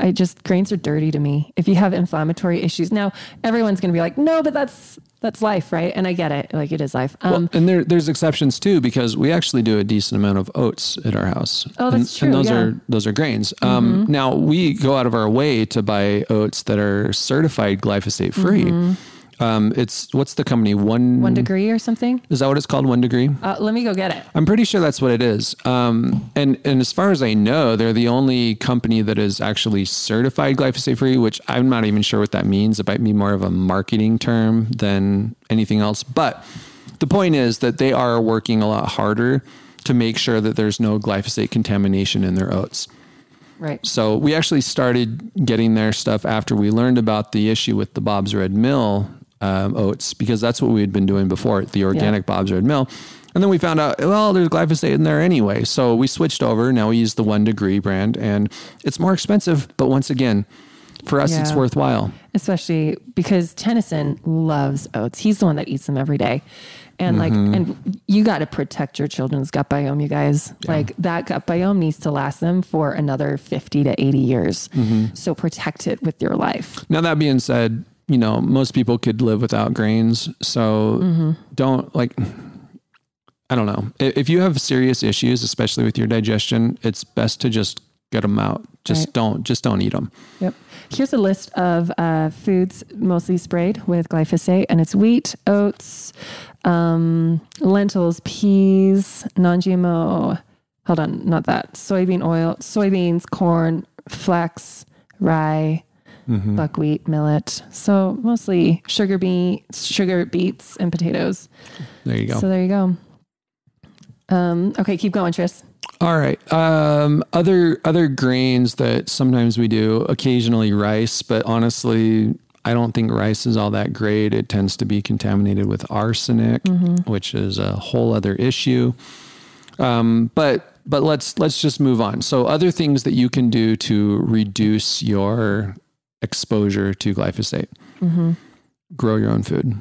I just grains are dirty to me. If you have inflammatory issues, now everyone's going to be like, "No, but that's that's life, right?" And I get it, like it is life. Um, Well, and there, there's exceptions too because we actually do a decent amount of oats at our house. Oh, and, that's true, And those yeah. are those are grains. Um, now we go out of our way to buy oats that are certified glyphosate free. Um, it's what's the company one one degree or something. Is that what it's called? One degree. Uh, let me go get it. I'm pretty sure that's what it is. Um, and and as far as I know, they're the only company that is actually certified glyphosate free, which I'm not even sure what that means. It might be more of a marketing term than anything else. But the point is that they are working a lot harder to make sure that there's no glyphosate contamination in their oats. Right. So we actually started getting their stuff after we learned about the issue with the Bob's Red Mill um, oats because that's what we had been doing before, the organic Bob's Red Mill. And then we found out, well, there's glyphosate in there anyway. So we switched over. Now we use the one degree brand and it's more expensive. But once again, for us, it's worthwhile. especially because Tennyson loves oats. He's the one that eats them every day. And like, Mm-hmm. and you got to protect your children's gut biome, you guys. Like that gut biome needs to last them for another 50 to 80 years. Mm-hmm. So protect it with your life. Now, that being said, you know, most people could live without grains. So don't like, I don't know. If you have serious issues, especially with your digestion, it's best to just get them out. Just Right. don't, just don't eat them. Yep. Here's a list of uh, foods mostly sprayed with glyphosate, and it's wheat, oats, um, lentils, peas, non GMO. Hold on, not that. Soybean oil, soybeans, corn, flax, rye, buckwheat, millet. So mostly sugar beets, sugar beets, and potatoes. There you go. So there you go. Um, okay, keep going, Tris. All right. Um, other other grains that sometimes we do, occasionally rice, but honestly, I don't think rice is all that great. It tends to be contaminated with arsenic, which is a whole other issue. Um, but but let's let's just move on. So other things that you can do to reduce your exposure to glyphosate. Grow your own food.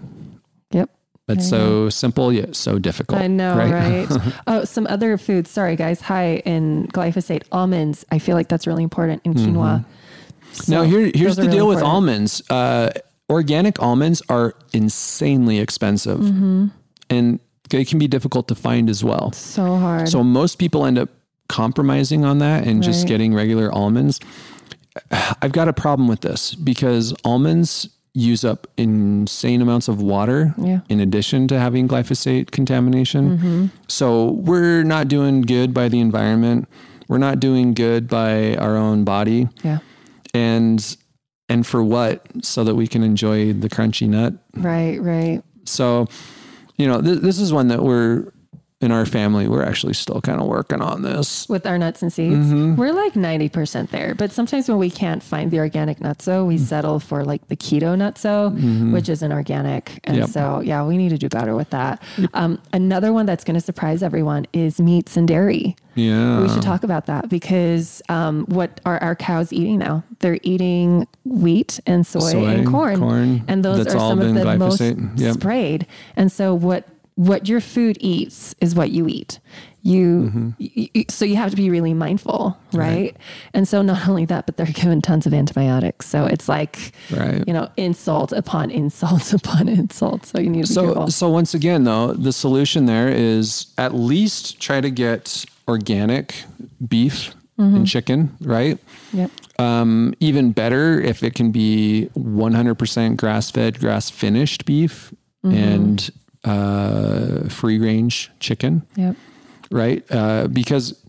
Yep. That's so simple yet so difficult. I know, right? right? oh, some other foods. Sorry, guys. High in glyphosate. Almonds. I feel like that's really important in quinoa. Now So here, here's the really deal with almonds. Uh, organic almonds are insanely expensive, Mm-hmm. and they can be difficult to find as well. So hard. So most people end up compromising on that and just getting regular almonds. I've got a problem with this because almonds use up insane amounts of water Yeah. in addition to having glyphosate contamination. Mm-hmm. So we're not doing good by the environment. We're not doing good by our own body yeah. and and for what so that we can enjoy the crunchy nut Right. Right. so you know th- this is one that we're in our family we're actually still kind of working on this With our nuts and seeds, Mm-hmm. we're like ninety percent there. But sometimes when we can't find the organic NuttZo, we settle for like the keto NuttZo, which is an organic. And Mm-hmm. Yep. so, yeah, we need to do better with that. Um, another one that's going to surprise everyone is meats and dairy. yeah We should talk about that because um, what are our cows eating now? They're eating wheat and soy, Soy, and corn, corn. and those That's are some of the glyphosate. most Yep. sprayed. And so what what your food eats is what you eat. You, Mm-hmm. y- y- so you have to be really mindful, right? And so not only that, but they're given tons of antibiotics. So it's like Right. you know insult upon insult upon insult. So you need to be so careful. so once again though the solution there is at least try to get organic beef Mm-hmm. and chicken right Yep. um, even better if it can be 100% grass fed, grass finished beef Mm-hmm. and uh, free range chicken, Yep. right? Uh, because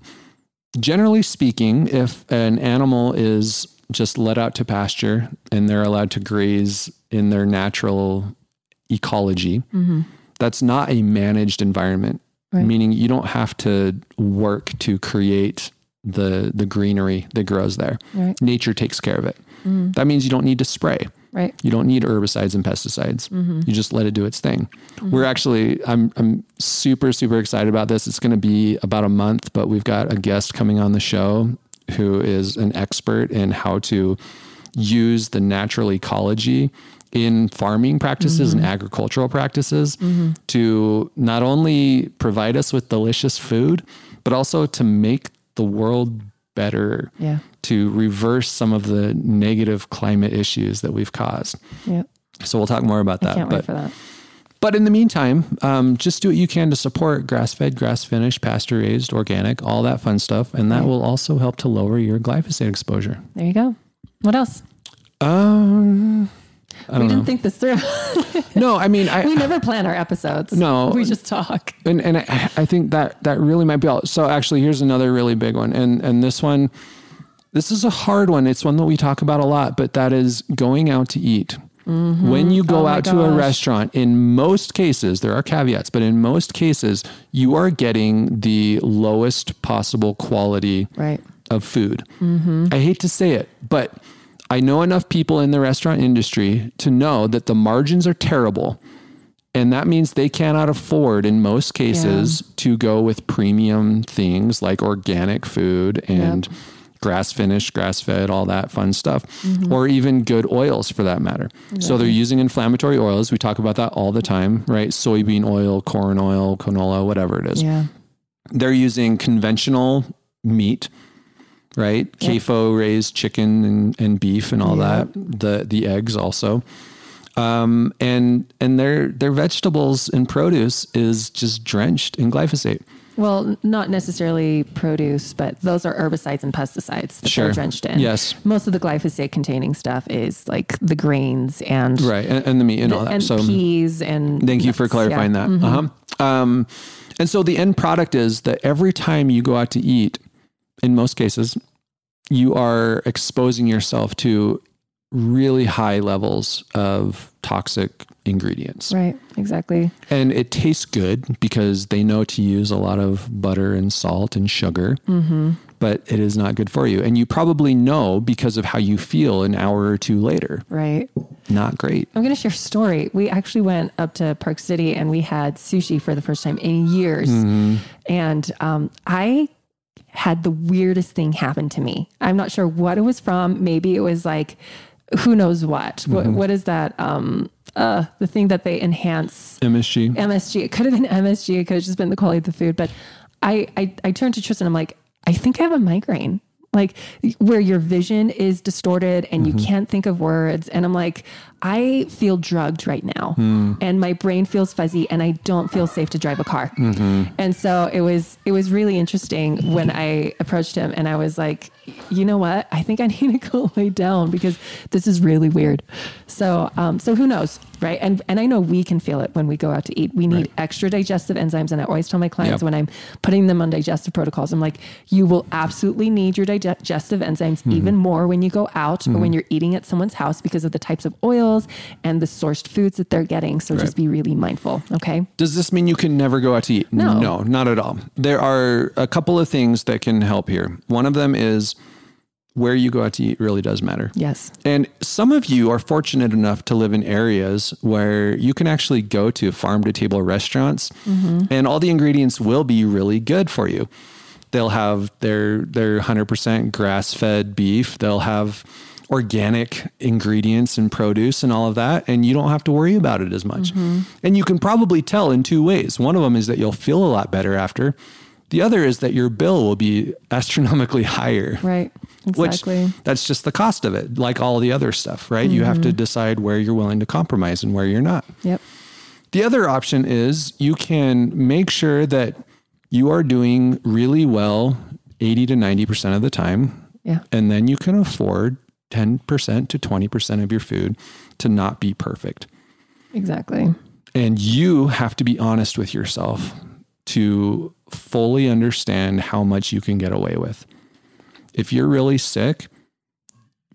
generally speaking, if an animal is just let out to pasture and they're allowed to graze in their natural ecology, that's not a managed environment. Right. Meaning you don't have to work to create the the greenery that grows there. Right. Nature takes care of it. That means you don't need to spray. Right. You don't need herbicides and pesticides. Mm-hmm. You just let it do its thing. We're actually I'm I'm super super excited about this. It's going to be about a month, but we've got a guest coming on the show who is an expert in how to use the natural ecology in farming practices and mm-hmm. agricultural practices mm-hmm. to not only provide us with delicious food, but also to make the world better, Yeah. to reverse some of the negative climate issues that we've caused. Yeah. So we'll talk more about that. Can't but wait for that. but in the meantime, um, just do what you can to support grass fed, grass finished, pasture raised, organic, all that fun stuff. And that will also help to lower your glyphosate exposure. There you go. What else? Um, We didn't know. think this through. No, I mean, I, we never plan our episodes. No. We just talk. and, and I, I think that that really might be all. So actually, here's another really big one. And, and this one, this is a hard one. It's one that we talk about a lot, but that is going out to eat. Mm-hmm. When you go Oh out to a restaurant, in most cases, there are caveats, but in most cases, you are getting the lowest possible quality Right. of food. Mm-hmm. I hate to say it, but I know enough people in the restaurant industry to know that the margins are terrible. And that means they cannot afford, in most cases, to go with premium things like organic food and grass finished, grass fed, all that fun stuff, mm-hmm. or even good oils for that matter. So they're using inflammatory oils. We talk about that all the time, right? Soybean oil, corn oil, canola, whatever it is Yeah. they're using conventional meat, right? CAFO raised chicken and, and beef and all that. The the eggs also. Um, and and their their vegetables and produce is just drenched in glyphosate. Well, not necessarily produce, but those are herbicides and pesticides that Sure. they're drenched in. Yes. Most of the glyphosate containing stuff is like the grains and Right. And, and the meat and all that. and so peas and Thank you for clarifying Yeah. Mm-hmm. that. Uh-huh. Um, and so the end product is that every time you go out to eat, in most cases, you are exposing yourself to really high levels of toxic ingredients. Right. Exactly. And it tastes good because they know to use a lot of butter and salt and sugar, Mm-hmm. but it is not good for you. And you probably know because of how you feel an hour or two later. Right. Not great. I'm going to share a story. We actually went up to Park City and we had sushi for the first time in years. And um, I had the weirdest thing happen to me. I'm not sure what it was from. Maybe it was like, who knows what? What, what is that? Um, uh, the thing that they enhance MSG. MSG. It could have been MSG. It could have just been the quality of the food. But I, I, I turned to Tristan. I'm like, I think I have a migraine. Like where your vision is distorted and you mm-hmm. can't think of words. And I'm like, I feel drugged right now, hmm. and my brain feels fuzzy, and I don't feel safe to drive a car. Mm-hmm. And so it was it was really interesting when I approached him, and I was like, you know what? I think I need to go lay down because this is really weird. So um, so who knows, right? And and I know we can feel it when we go out to eat. We need extra digestive enzymes, and I always tell my clients Yep. when I'm putting them on digestive protocols, I'm like, you will absolutely need your digestive enzymes Mm-hmm. even more when you go out or when you're eating at someone's house because of the types of oils and the sourced foods that they're getting. So just be really mindful. Okay. Does this mean you can never go out to eat? No. No, not at all. There are a couple of things that can help here. One of them is where you go out to eat really does matter. Yes. And some of you are fortunate enough to live in areas where you can actually go to farm to table restaurants mm-hmm. and all the ingredients will be really good for you. They'll have their their 100% grass-fed beef, they'll have organic ingredients and produce and all of that and you don't have to worry about it as much. Mm-hmm. And you can probably tell in two ways. One of them is that you'll feel a lot better after. The other is that your bill will be astronomically higher Right. Exactly. which that's just the cost of it like all the other stuff right you have to mm-hmm. decide where you're willing to compromise and where you're not yep. the other option is you can make sure that you are doing really well 80 to 90% of the time Yeah. and then you can afford 10% to 20% of your food to not be perfect Exactly. and you have to be honest with yourself to fully understand how much you can get away with. If you're really sick,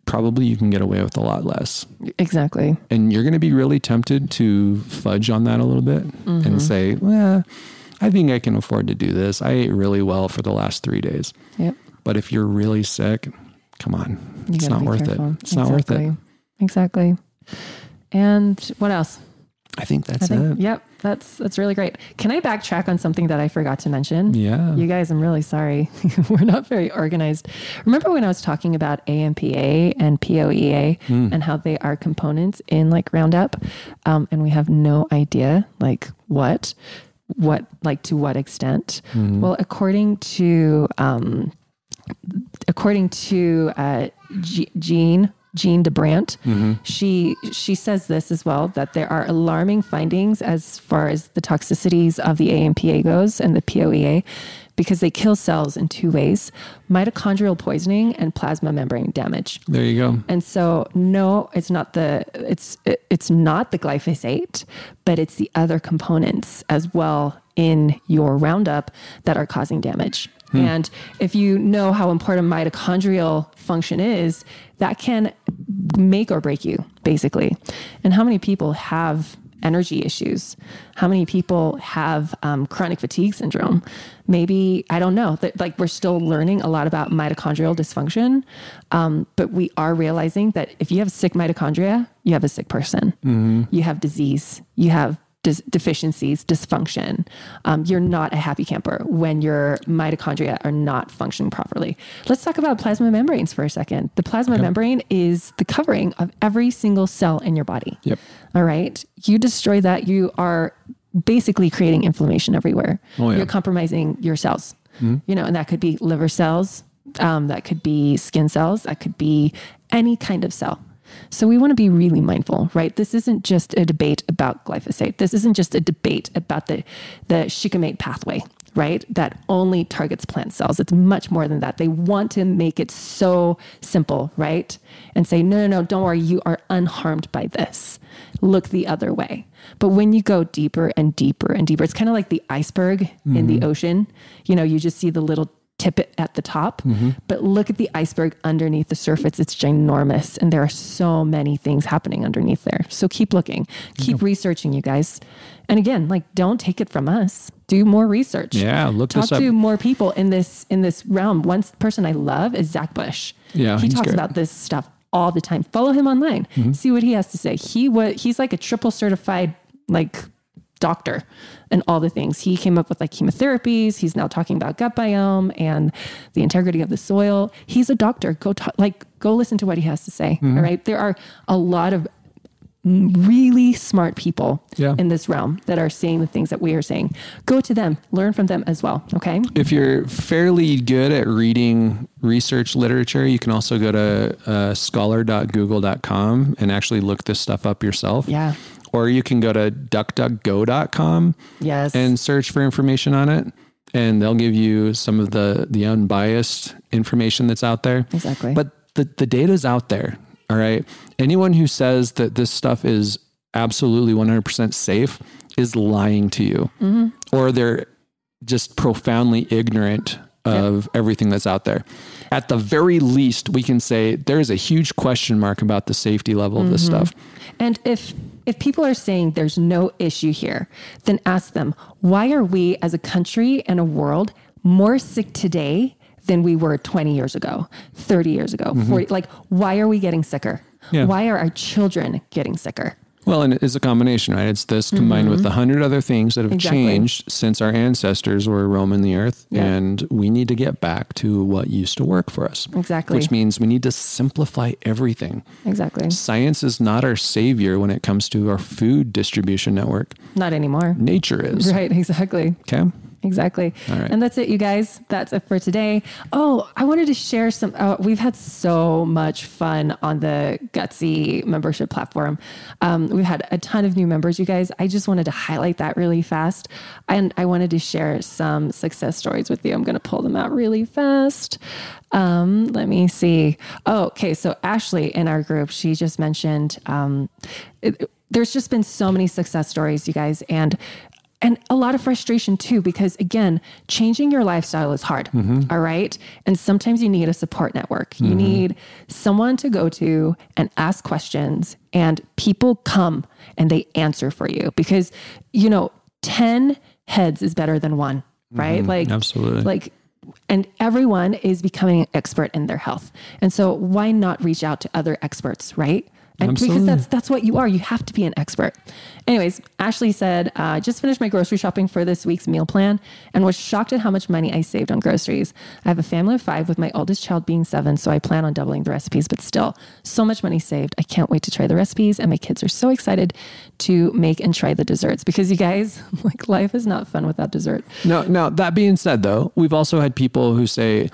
probably you can get away with a lot less. Exactly. And you're going to be really tempted to fudge on that a little bit and mm-hmm. say, well, I think I can afford to do this. I ate really well for the last three days. Yep. But if you're really sick, come on. You it's not worth careful. it. It's not worth it. Exactly. Exactly. And what else? I think that's I think, it. yep, that's that's really great. Can I backtrack on something that I forgot to mention? Yeah. You guys, I'm really sorry. We're not very organized. Remember when I was talking about AMPA and POEA and how they are components in like Roundup, um, and we have no idea like what, what like to what extent? Well, according to um, according to uh, G- Jean Jean DeBrant, mm-hmm. she she says this as well that there are alarming findings as far as the toxicities of the AMPA goes and the POEA because they kill cells in two ways: mitochondrial poisoning and plasma membrane damage. There you go. And so, no, it's not the it's it, it's not the glyphosate, but it's the other components as well in your Roundup that are causing damage. And if you know how important mitochondrial function is, that can make or break you, basically. And how many people have energy issues? How many people have um, chronic fatigue syndrome? Maybe, I don't know, that like we're still learning a lot about mitochondrial dysfunction. Um, but we are realizing that if you have sick mitochondria, you have a sick person. You have disease. You have dis- deficiencies, dysfunction. Um, you're not a happy camper when your mitochondria are not functioning properly. Let's talk about plasma membranes for a second. The plasma membrane is the covering of every single cell in your body. Yep. All right. You destroy that, you are basically creating inflammation everywhere. Oh, yeah. You're compromising your cells. You know, and that could be liver cells, um, that could be skin cells, that could be any kind of cell. So we want to be really mindful, right? This isn't just a debate about glyphosate. This isn't just a debate about the the shikimate pathway, right? That only targets plant cells. It's much more than that. They want to make it so simple, right? And say, no, no, no, don't worry, you are unharmed by this. Look the other way. But when you go deeper and deeper and deeper, it's kind of like the iceberg in the mm-hmm. ocean. You know, you just see the little tippet at the top, but look at the iceberg underneath the surface. It's ginormous, and there are so many things happening underneath there. So keep looking, keep researching, you guys. And again, like don't take it from us. Do more research. Yeah, look Talk to more people in this in this realm. One person I love is Zach Bush. Yeah, he talks great. about this stuff all the time. Follow him online. Mm-hmm. See what he has to say. He was he's like a triple certified like doctor and all the things. He came up with like chemotherapies. He's now talking about gut biome and the integrity of the soil. He's a doctor. Go talk, like go listen to what he has to say. Mm-hmm. All right. There are a lot of really smart people Yeah. in this realm that are saying the things that we are saying. Go to them, learn from them as well. Okay. if you're fairly good at reading research literature, you can also go to uh, scholar.google.com and actually look this stuff up yourself. Yeah. Or you can go to duckduckgo.com Yes. and search for information on it. And they'll give you some of the, the unbiased information that's out there. Exactly. But the, the data's out there. All right. Anyone who says that this stuff is absolutely 100% safe is lying to you, mm-hmm. or they're just profoundly ignorant of everything that's out there. At the very least, we can say there is a huge question mark about the safety level of this mm-hmm. stuff. And if if people are saying there's no issue here, then ask them, why are we as a country and a world more sick today than we were 20 years ago, 30 years ago, mm-hmm. 40 like why are we getting sicker? Yeah. Why are our children getting sicker? Well, and it's a combination, right? It's this combined with mm-hmm. a hundred other things that have Exactly. changed since our ancestors were roaming the earth. Yeah. And we need to get back to what used to work for us. Exactly. Which means we need to simplify everything. Exactly. Science is not our savior when it comes to our food distribution network. Not anymore. Nature is. Right, exactly. Okay. Exactly. Right. And that's it, you guys. That's it for today. Oh, I wanted to share some. Uh, we've had so much fun on the Gutsy membership platform. Um, we've had a ton of new members, you guys. I just wanted to highlight that really fast. And I wanted to share some success stories with you. I'm going to pull them out really fast. Um, let me see. Oh, okay. So Ashley in our group, she just mentioned um, it, there's just been so many success stories, you guys. And and a lot of frustration too because again changing your lifestyle is hard mm-hmm. all right? And sometimes you need a support network. You mm-hmm. need someone to go to and ask questions and people come and they answer for you. Because you know 10 heads is better than one mm-hmm. right? Like Absolutely. like and everyone is becoming an expert in their health. And so why not reach out to other experts right And Absolutely. because that's that's what you are. You have to be an expert. Anyways, Ashley said, uh, I just finished my grocery shopping for this week's meal plan and was shocked at how much money I saved on groceries. I have a family of five with my oldest child being seven, so I plan on doubling the recipes, but still, so much money saved. I can't wait to try the recipes, and my kids are so excited to make and try the desserts because you guys, like, life is not fun without dessert. No, now that being said, though, we've also had people who say,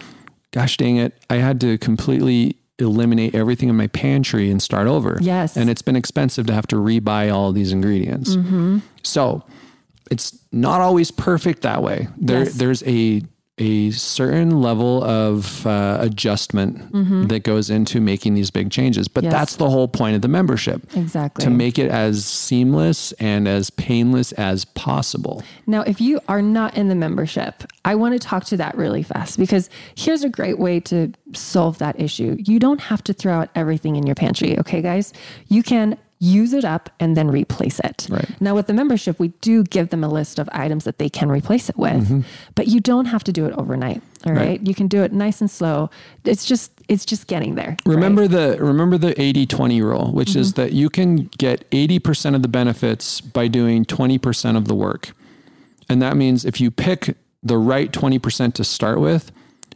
"Gosh, dang it, I had to completely eliminate everything in my pantry and start over." Yes. and it's been expensive to have to rebuy all these ingredients. Mm-hmm. So it's not always perfect that way. There, Yes. there's a a certain level of uh, adjustment that goes into making these big changes, but Mm-hmm. Yes. that's the whole point of the membership Exactly. to make it as seamless and as painless as possible. Now, if you are not in the membership, I want to talk to that really fast because here's a great way to solve that issue. You don't have to throw out everything in your pantry, okay, guys? You can use it up and then replace it. Right. Now, with the membership, we do give them a list of items that they can replace it with, but you don't have to do it overnight. All right? Mm-hmm. Right. You can do it nice and slow. It's just it's just getting there. right? Remember the remember the 80-20 rule, which is that you can get 80% of the benefits by doing 20% of the work. And that means if you pick the right 20% to start with,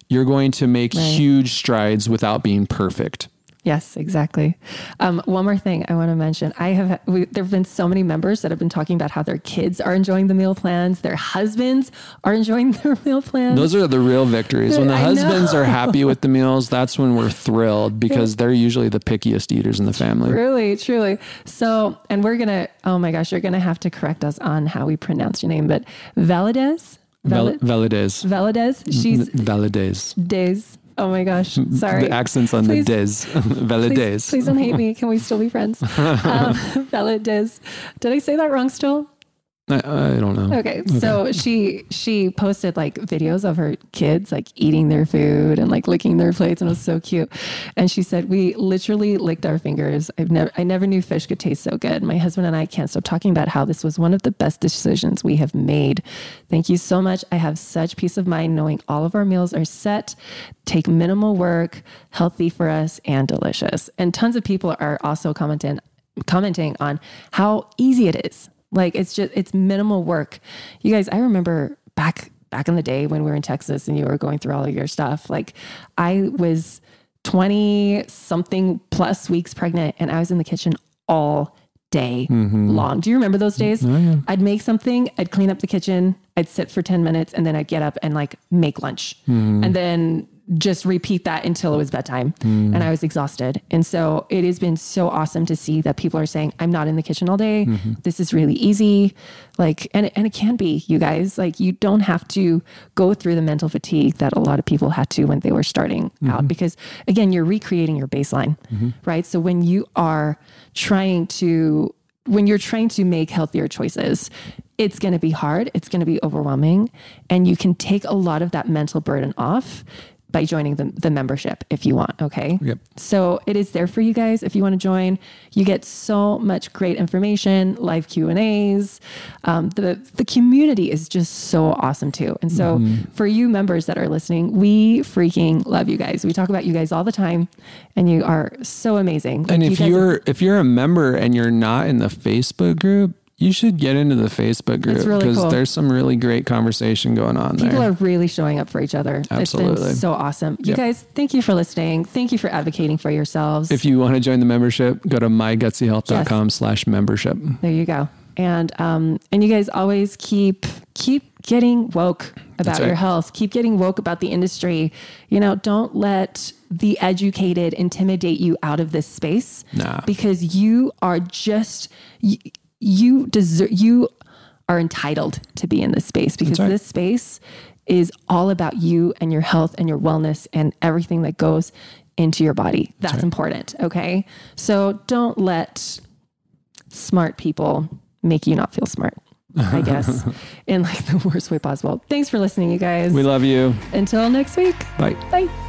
you're going to make huge strides without being perfect. Yes, exactly. Um, one more thing I want to mention. I have we, there have been so many members that have been talking about how their kids are enjoying the meal plans, their husbands are enjoying their meal plans. Those are the real victories. When the I know. husbands are happy with the meals, that's when we're thrilled because they're usually the pickiest eaters in the family. Really, truly. So, and we're gonna. Oh my gosh, you're gonna have to correct us on how we pronounce your name, but Valadez. Val- Val- Valadez. Valadez. She's Valadez. Days. Oh my gosh. Sorry. The accents on Please- the des. Valadez. Please, please don't hate me. Can we still be friends? Um, Valadez. Did I say that wrong still? I, I don't know. Okay, so she she posted like videos of her kids like eating their food and like licking their plates, and it was so cute. And she said, "We literally licked our fingers. I've never I never knew fish could taste so good. My husband and I can't stop talking about how this was one of the best decisions we have made. Thank you so much. I have such peace of mind knowing all of our meals are set, take minimal work, healthy for us, and delicious. And tons of people are also commenting commenting on how easy it is. Like it's just it's minimal work. You guys, I remember back back in the day when we were in Texas and you were going through all of your stuff. Like I was 20 something plus weeks pregnant and I was in the kitchen all day mm-hmm. long. Do you remember those mm-hmm. days? Oh, I'd make something, I'd clean up the kitchen, I'd sit for 10 minutes and then I'd get up and like make lunch. Mm-hmm. And then just repeat that until it was bedtime hmm. and I was exhausted. And so it has been so awesome to see that people are saying, I'm not in the kitchen all day. Mm-hmm. This is really easy. Like, and it, and it can be, you guys, like you don't have to go through the mental fatigue that a lot of people had to when they were starting out mm-hmm. because again, you're recreating your baseline, mm-hmm. right? So when you are trying to when you're trying to make healthier choices, it's going to be hard, it's going to be overwhelming, and you can take a lot of that mental burden off by joining the, the membership if you want. Okay. Yep. So it is there for you guys if you want to join. You get so much great information, live Q and A's. Um, the the community is just so awesome too. And so Mm-hmm. for you members that are listening, we freaking love you guys. We talk about you guys all the time, and you are so amazing. Like, And you if guys- you're if you're a member and you're not in the Facebook group, you should get into the Facebook group really because cool. there's some really great conversation going on People there. are really showing up for each other. It's Absolutely. been so awesome. You Yep. guys, thank you for listening. Thank you for advocating for yourselves. if you want to join the membership, go to mygutsyhealth.com slash membership. there you go. And um, and you guys always keep keep getting woke about right. your health. Keep getting woke about the industry. You know, don't let the educated intimidate you out of this space. Nah. Because you are just you, deserve you are entitled to be in this space because right. this space is all about you and your health and your wellness and everything that goes into your body. That's important. Okay. So don't let smart people make you not feel smart, I guess, in like the worst way possible. Thanks for listening, you guys. We love you. Until next week. Bye. Bye.